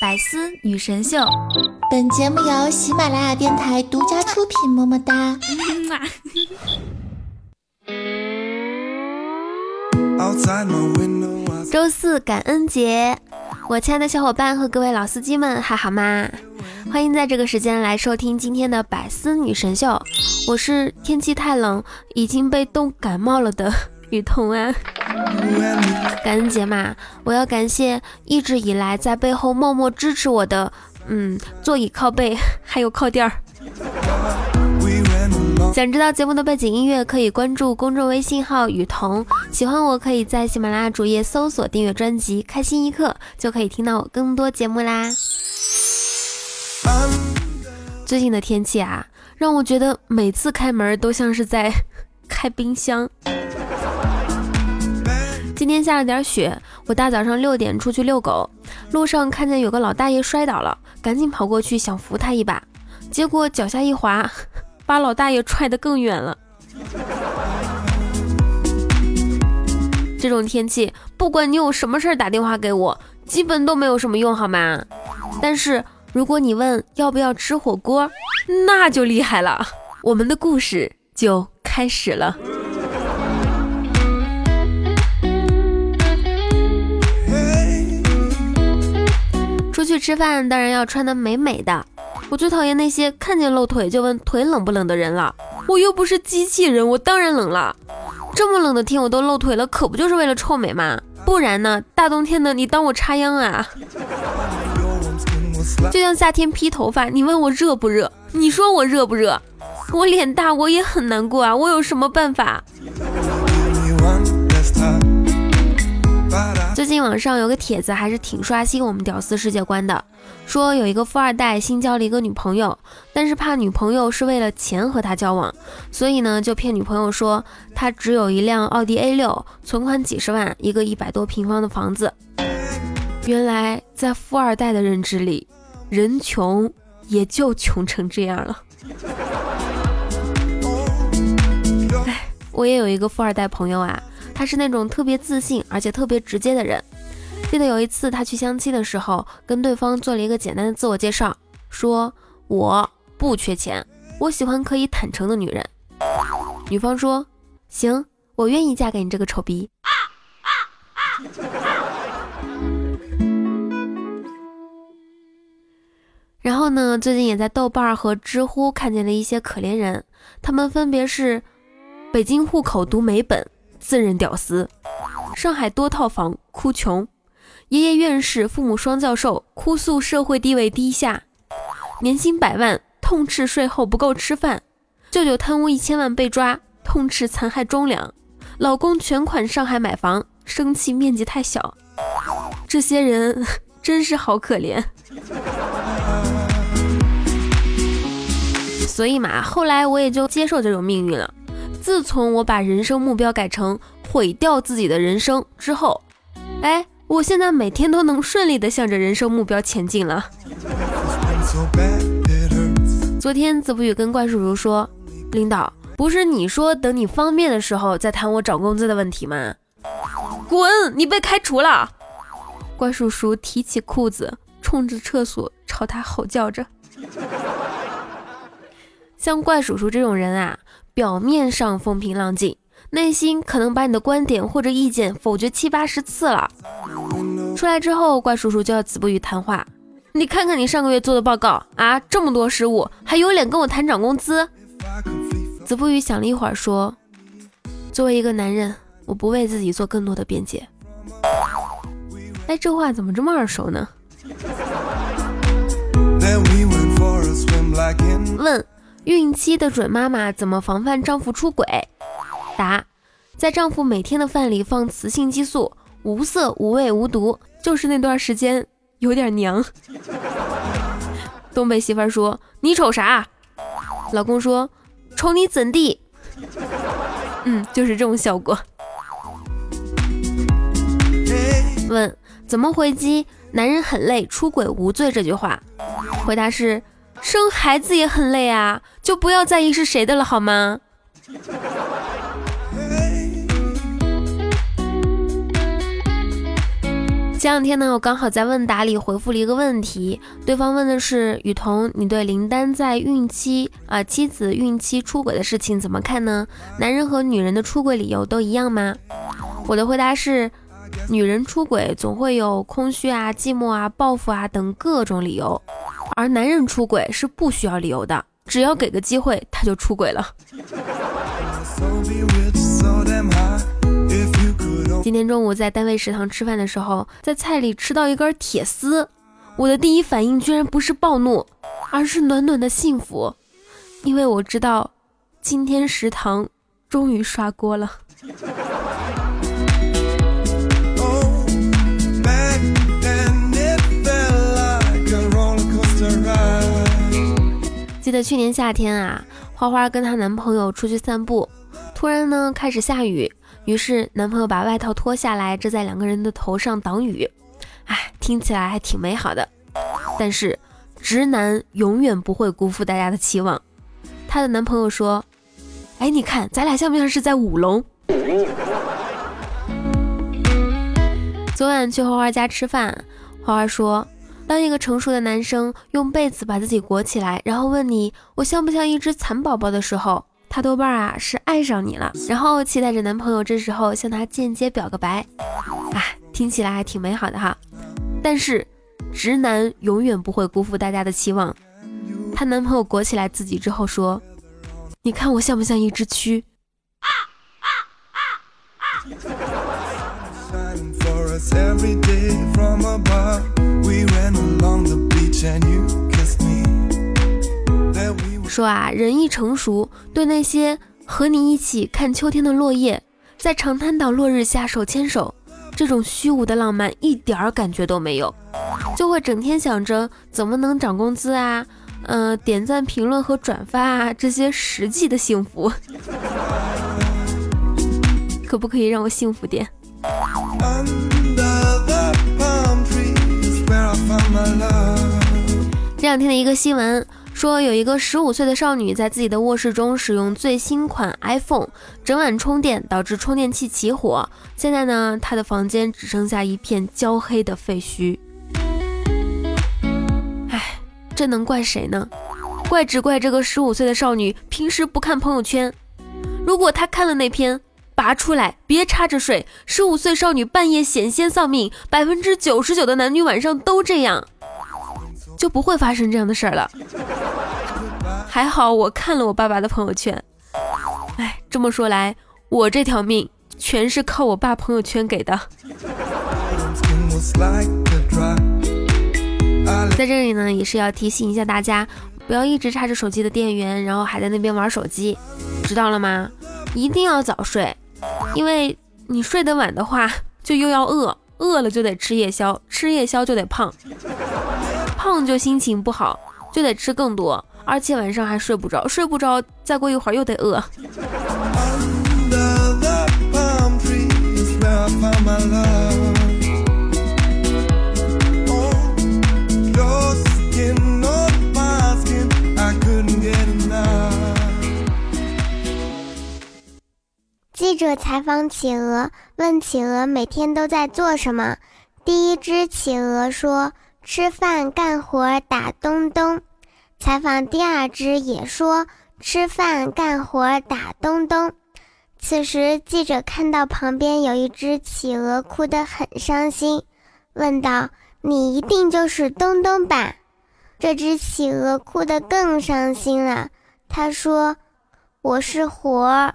百思女神秀，本节目由喜马拉雅电台独家出品，么么哒。周四感恩节，我亲爱的小伙伴和各位老司机们还好吗？欢迎在这个时间来收听今天的百思女神秀，我是天气太冷已经被冻感冒了的雨桐啊。感恩节嘛，我要感谢一直以来在背后默默支持我的，嗯，座椅靠背还有靠垫儿。想知道节目的背景音乐，可以关注公众微信号雨桐。喜欢我可以在喜马拉雅主页搜索订阅专辑《开心一刻》，就可以听到我更多节目啦。最近的天气啊，让我觉得每次开门都像是在 开冰箱。今天下了点雪，我大早上六点出去遛狗，路上看见有个老大爷摔倒了，赶紧跑过去想扶他一把，结果脚下一滑。把老大爷踹得更远了。这种天气，不管你有什么事儿打电话给我，基本都没有什么用，好吗？但是如果你问要不要吃火锅，那就厉害了，我们的故事就开始了。出去吃饭当然要穿得美美的。我最讨厌那些看见露腿就问腿冷不冷的人了。我又不是机器人，我当然冷了。这么冷的天我都露腿了，可不就是为了臭美吗？不然呢？大冬天的你当我插秧啊？就像夏天披头发，你问我热不热？你说我热不热？我脸大我也很难过啊，我有什么办法？最近网上有个帖子还是挺刷新我们屌丝世界观的，说有一个富二代新交了一个女朋友，但是怕女朋友是为了钱和他交往，所以呢就骗女朋友说他只有一辆奥迪 A 六，存款几十万，一个一百多平方的房子。原来在富二代的认知里，人穷也就穷成这样了。哎，我也有一个富二代朋友啊。他是那种特别自信而且特别直接的人。记得有一次他去相亲的时候，跟对方做了一个简单的自我介绍，说我不缺钱，我喜欢可以坦诚的女人。女方说行，我愿意嫁给你这个丑逼。然后呢，最近也在豆瓣和知乎看见了一些可怜人，他们分别是北京户口读美本。自认屌丝，上海多套房哭穷，爷爷院士父母双教授哭诉社会地位低下，年薪百万痛斥税后不够吃饭，舅舅贪污一千万被抓痛斥残害忠良，老公全款上海买房生气面积太小，这些人真是好可怜。所以嘛，后来我也就接受这种命运了。自从我把人生目标改成毁掉自己的人生之后，哎，我现在每天都能顺利的向着人生目标前进了。昨天子不语跟怪叔叔说：“领导，不是你说等你方便的时候再谈我涨工资的问题吗？”滚！你被开除了。怪叔叔提起裤子，冲着厕所朝他吼叫着。像怪叔叔这种人啊。表面上风平浪静，内心可能把你的观点或者意见否决七八十次了。出来之后，怪叔叔就要子不语谈话。你看看你上个月做的报告啊，这么多失误，还有脸跟我谈涨工资？子不语想了一会儿，说：“作为一个男人，我不为自己做更多的辩解。”哎，这话怎么这么耳熟呢？问。孕期的准妈妈怎么防范丈夫出轨？答：在丈夫每天的饭里放雌性激素，无色无味无毒，就是那段时间有点娘。东北媳妇说：“你瞅啥？”老公说：“瞅你怎地？” 嗯，就是这种效果。问：怎么回击“男人很累，出轨无罪”这句话？回答是。生孩子也很累啊，就不要在意是谁的了，好吗？前两天呢，我刚好在问答里回复了一个问题，对方问的是雨桐，你对林丹在孕期啊妻子孕期出轨的事情怎么看呢？男人和女人的出轨理由都一样吗？我的回答是，女人出轨总会有空虚啊、寂寞啊、报复啊等各种理由，而男人出轨是不需要理由的，只要给个机会他就出轨了。今天中午在单位食堂吃饭的时候，在菜里吃到一根铁丝，我的第一反应居然不是暴怒，而是暖暖的幸福，因为我知道今天食堂终于刷锅了。记得去年夏天啊，花花跟她男朋友出去散步，突然呢开始下雨。于是男朋友把外套脱下来遮在两个人的头上挡雨，哎，听起来还挺美好的。但是直男永远不会辜负大家的期望。她的男朋友说：“哎，你看咱俩像不像是在舞龙？”昨晚去花花家吃饭，花花说：“当一个成熟的男生用被子把自己裹起来，然后问你我像不像一只蚕宝宝的时候。”他多半啊是爱上你了，然后期待着男朋友这时候向他间接表个白，啊，听起来还挺美好的哈。但是直男永远不会辜负大家的期望。她男朋友裹起来自己之后说：“你看我像不像一只蛆？”说啊，人一成熟，对那些和你一起看秋天的落叶，在长滩岛落日下手牵手这种虚无的浪漫一点儿感觉都没有，就会整天想着怎么能涨工资啊，嗯，点赞、评论和转发啊这些实际的幸福，可不可以让我幸福点？这两天的一个新闻。说有一个十五岁的少女在自己的卧室中使用最新款 iPhone，整晚充电导致充电器起火。现在呢，她的房间只剩下一片焦黑的废墟。唉，这能怪谁呢？怪只怪这个十五岁的少女平时不看朋友圈。如果她看了那篇，拔出来别插着睡，十五岁少女半夜险些丧命，百分之九十九的男女晚上都这样。就不会发生这样的事儿了。还好我看了我爸爸的朋友圈，哎，这么说来，我这条命全是靠我爸朋友圈给的。在这里呢，也是要提醒一下大家，不要一直插着手机的电源，然后还在那边玩手机，知道了吗？一定要早睡，因为你睡得晚的话，就又要饿，饿了就得吃夜宵，吃夜宵就得胖。胖就心情不好，就得吃更多，而且晚上还睡不着，睡不着，再过一会儿又得饿。记者采访企鹅，问企鹅每天都在做什么？第一只企鹅说。吃饭、干活、打东东。采访第二只也说吃饭、干活、打东东。此时记者看到旁边有一只企鹅哭得很伤心，问道：“你一定就是东东吧？”这只企鹅哭得更伤心了，他说：“我是活儿。”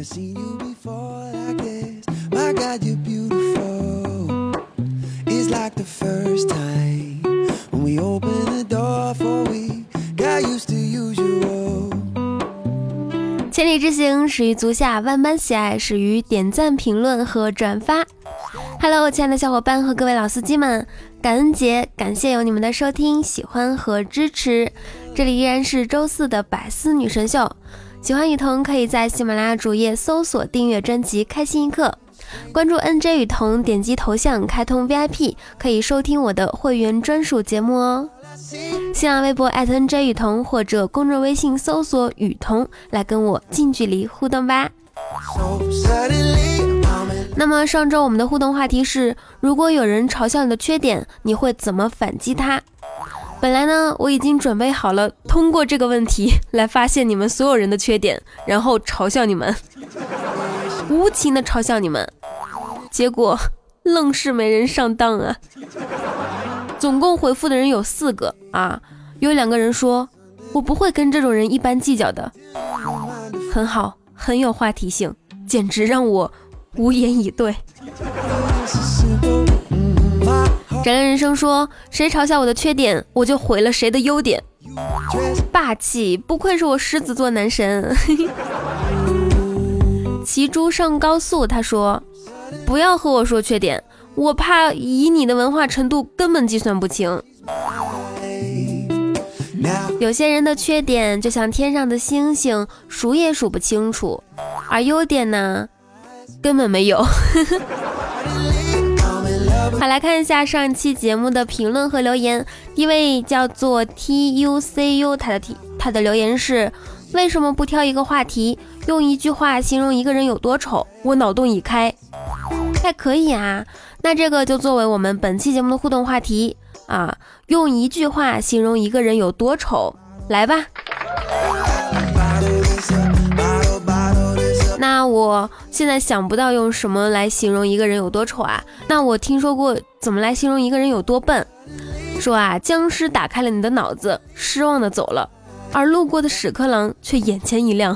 I've seen you before i guess. My god you're beautiful. It's like the first time when we open the door for we got used to usual. 千里之行始于足下万般喜爱始于点赞评论和转发。Hello 亲爱的小伙伴和各位老司机们感恩节感谢有你们的收听喜欢和支持。这里依然是周四的百思女神秀。喜欢雨桐，可以在喜马拉雅主页搜索订阅专辑《开心一刻》，关注 NJ 雨桐，点击头像开通 VIP，可以收听我的会员专属节目哦。新浪微博 @nj 雨桐或者公众微信搜索雨桐来跟我近距离互动吧。那么上周我们的互动话题是：如果有人嘲笑你的缺点，你会怎么反击他？本来呢，我已经准备好了，通过这个问题 来发现你们所有人的缺点，然后嘲笑你们，无情的嘲笑你们。结果愣是没人上当啊！总共回复的人有四个啊，有两个人说我不会跟这种人一般计较的，很好，很有话题性，简直让我无言以对。展亮人生说：“谁嘲笑我的缺点，我就毁了谁的优点。”霸气，不愧是我狮子座男神。骑猪上高速，他说：“不要和我说缺点，我怕以你的文化程度根本计算不清。有些人的缺点就像天上的星星，数也数不清楚，而优点呢，根本没有。”好，来看一下上期节目的评论和留言。一位叫做 T U C U，他的题他的留言是：为什么不挑一个话题，用一句话形容一个人有多丑？我脑洞已开，还可以啊。那这个就作为我们本期节目的互动话题啊，用一句话形容一个人有多丑，来吧。那我现在想不到用什么来形容一个人有多丑啊？那我听说过怎么来形容一个人有多笨，说啊，僵尸打开了你的脑子，失望的走了，而路过的屎壳郎却眼前一亮。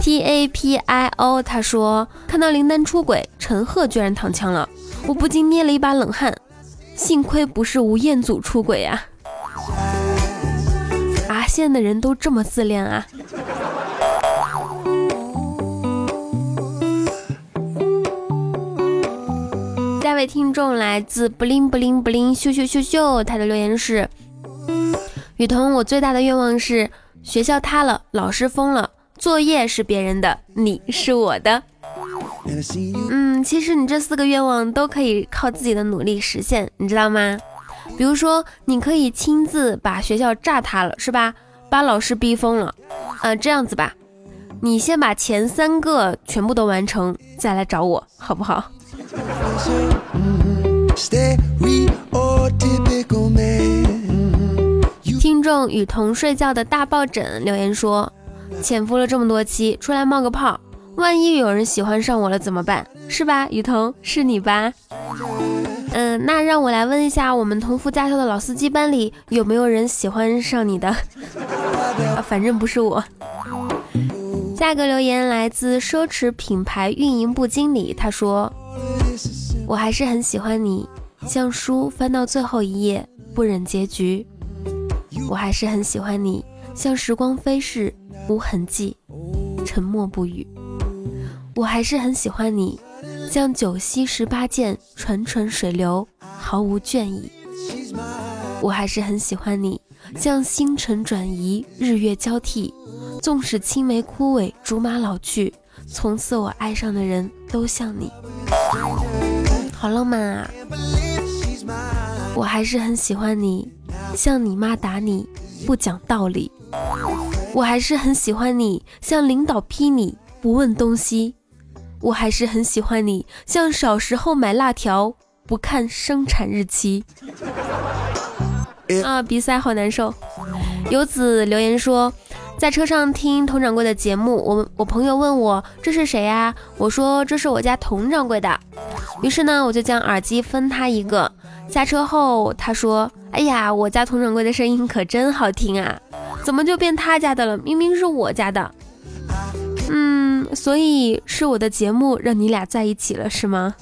T A P I O，他说看到林丹出轨，陈赫居然躺枪了，我不禁捏了一把冷汗，幸亏不是吴彦祖出轨呀。现在的人都这么自恋啊！下位听众来自不灵不灵不灵咻咻咻咻，他的留言是：雨桐，我最大的愿望是学校塌了，老师疯了，作业是别人的，你是我的。嗯，其实你这四个愿望都可以靠自己的努力实现，你知道吗？比如说，你可以亲自把学校炸塌了，是吧？把老师逼疯了。呃，这样子吧，你先把前三个全部都完成，再来找我，好不好？听众雨桐睡觉的大抱枕留言说：潜伏了这么多期，出来冒个泡，万一有人喜欢上我了怎么办？是吧，雨桐，是你吧？嗯，那让我来问一下，我们同福驾校的老司机班里有没有人喜欢上你的？啊，反正不是我。下个留言来自奢侈品牌运营部经理，他说：“我还是很喜欢你，像书翻到最后一页不忍结局。我还是很喜欢你，像时光飞逝无痕迹，沉默不语。我还是很喜欢你。”像九溪十八涧，纯纯水流，毫无倦意。我还是很喜欢你，像星辰转移，日月交替。纵使青梅枯萎，竹马老去，从此我爱上的人都像你，好浪漫啊！我还是很喜欢你，像你妈打你，不讲道理。我还是很喜欢你，像领导批你，不问东西。我还是很喜欢你，像小时候买辣条不看生产日期。啊，鼻塞好难受。游子留言说，在车上听佟掌柜的节目，我我朋友问我这是谁呀？我说这是我家佟掌柜的。于是呢，我就将耳机分他一个。下车后，他说：“哎呀，我家佟掌柜的声音可真好听啊，怎么就变他家的了？明明是我家的。”嗯，所以是我的节目让你俩在一起了，是吗？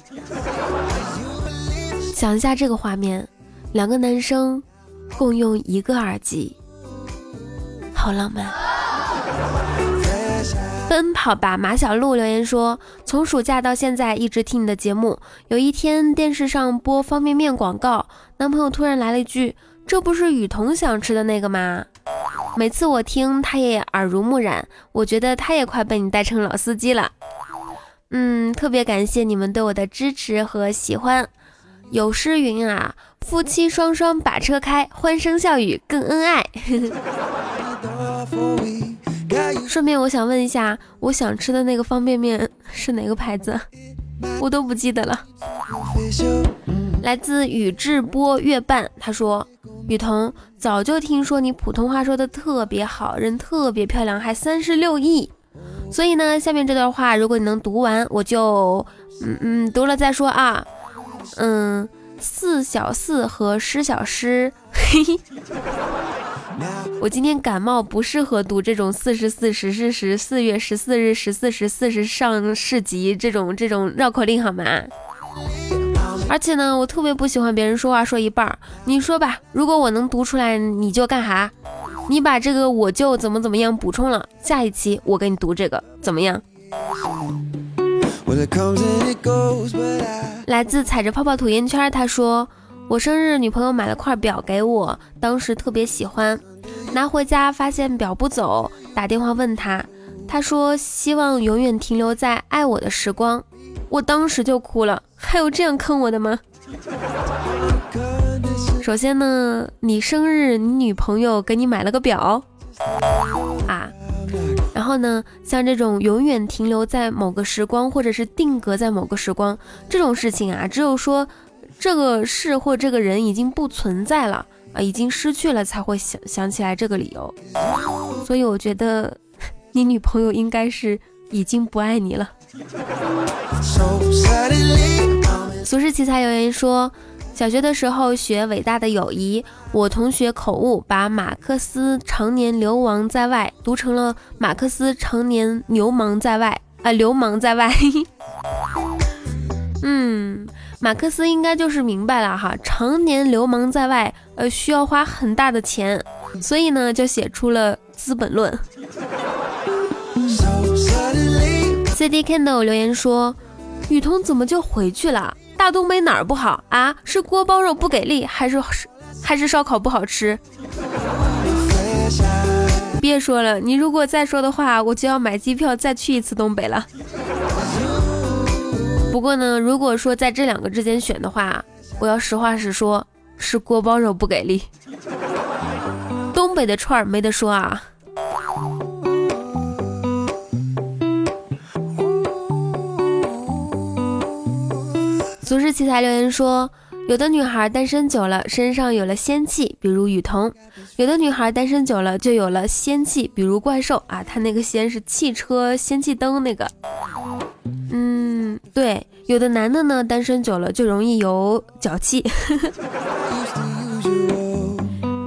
想一下这个画面，两个男生共用一个耳机，好浪漫。奔跑吧马小璐留言说，从暑假到现在一直听你的节目，有一天电视上播方便面广告，男朋友突然来了一句：“这不是雨桐想吃的那个吗？”每次我听，他也耳濡目染，我觉得他也快被你带成老司机了。嗯，特别感谢你们对我的支持和喜欢。有诗云啊，夫妻双双把车开，欢声笑语更恩爱。顺便我想问一下，我想吃的那个方便面是哪个牌子？我都不记得了。来自宇智波月半，他说：“雨桐，早就听说你普通话说的特别好，人特别漂亮，还三十六亿。所以呢，下面这段话，如果你能读完，我就嗯嗯读了再说啊。嗯，四小四和十小诗。嘿嘿。”我今天感冒，不适合读这种四十四十是十四月十四日十四时四十上市集这种这种绕口令好吗？而且呢，我特别不喜欢别人说话说一半儿。你说吧，如果我能读出来，你就干哈？你把这个我就怎么怎么样补充了，下一期我给你读这个，怎么样？来自踩着泡泡吐烟圈，他说。我生日，女朋友买了块表给我，当时特别喜欢，拿回家发现表不走，打电话问他，他说希望永远停留在爱我的时光，我当时就哭了，还有这样坑我的吗？首先呢，你生日，你女朋友给你买了个表啊，然后呢，像这种永远停留在某个时光，或者是定格在某个时光这种事情啊，只有说。这个事或这个人已经不存在了啊，已经失去了，才会想想起来这个理由。所以我觉得 你女朋友应该是已经不爱你了。俗世奇才留言说，小学的时候学伟大的友谊，我同学口误，把马克思常年流亡在外读成了马克思常年流氓在外啊，流氓在外。嗯。马克思应该就是明白了哈，常年流氓在外，呃，需要花很大的钱，所以呢，就写出了《资本论》。C D Candle 留言说：“雨桐怎么就回去了？大东北哪儿不好啊？是锅包肉不给力，还是还是烧烤不好吃？” 别说了，你如果再说的话，我就要买机票再去一次东北了。不过呢，如果说在这两个之间选的话，我要实话实说，是锅包肉不给力。东北的串儿没得说啊。俗世奇才留言说，有的女孩单身久了，身上有了仙气，比如雨桐；有的女孩单身久了，就有了仙气，比如怪兽啊。他那个仙是汽车仙气灯那个。嗯，对，有的男的呢，单身久了就容易有脚气。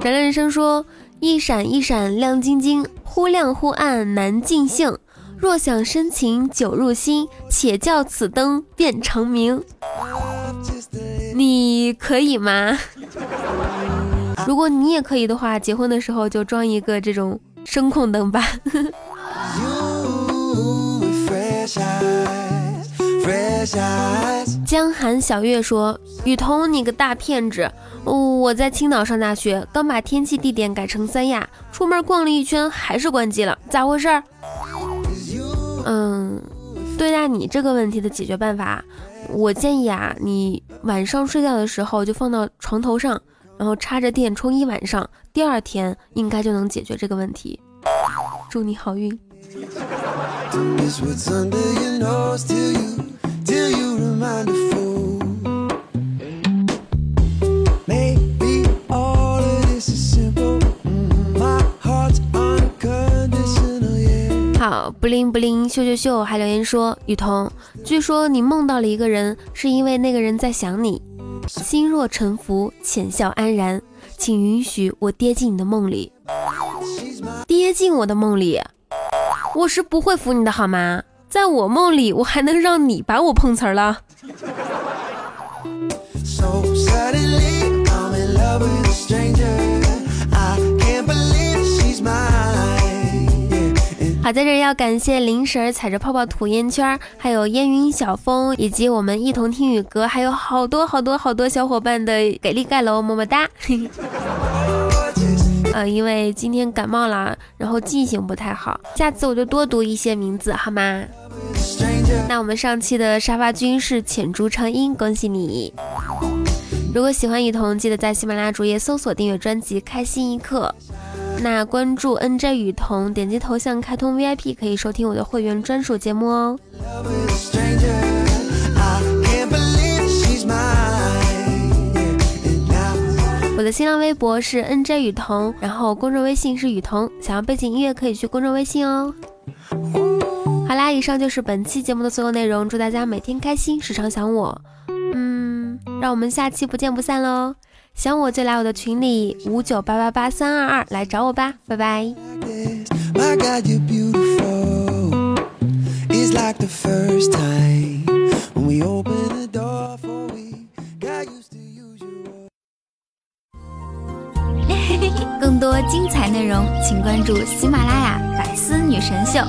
展亮人生说：一闪一闪亮晶晶，忽亮忽暗难尽兴。若想深情久入心，且叫此灯变成明。你可以吗？如果你也可以的话，结婚的时候就装一个这种声控灯吧。江寒小月说：“雨桐，你个大骗子！我在青岛上大学，刚把天气地点改成三亚，出门逛了一圈还是关机了，咋回事？”嗯，对待你这个问题的解决办法，我建议啊，你晚上睡觉的时候就放到床头上，然后插着电充一晚上，第二天应该就能解决这个问题。祝你好运。不灵不灵，秀秀秀，还留言说雨桐，据说你梦到了一个人，是因为那个人在想你，心若沉浮，浅笑安然，请允许我跌进你的梦里，跌进我的梦里，我是不会服你的好吗？在我梦里，我还能让你把我碰瓷儿了？好，在这要感谢灵婶踩着泡泡吐烟圈，还有烟云小风，以及我们一同听雨阁，还有好多好多好多小伙伴的给力盖楼，么么哒。呃，因为今天感冒了，然后记性不太好，下次我就多读一些名字，好吗？那我们上期的沙发君是浅竹长音，恭喜你。如果喜欢雨桐，记得在喜马拉雅主页搜索订阅专辑《开心一刻》。那关注 NJ 雨桐，点击头像开通 VIP，可以收听我的会员专属节目哦。我的新浪微博是 NJ 雨桐，然后公众微信是雨桐。想要背景音乐可以去公众微信哦。好啦，以上就是本期节目的所有内容。祝大家每天开心，时常想我。嗯，让我们下期不见不散喽！想我就来我的群里五九八八八三二二来找我吧，拜拜。更多精彩内容，请关注喜马拉雅《百思女神秀》。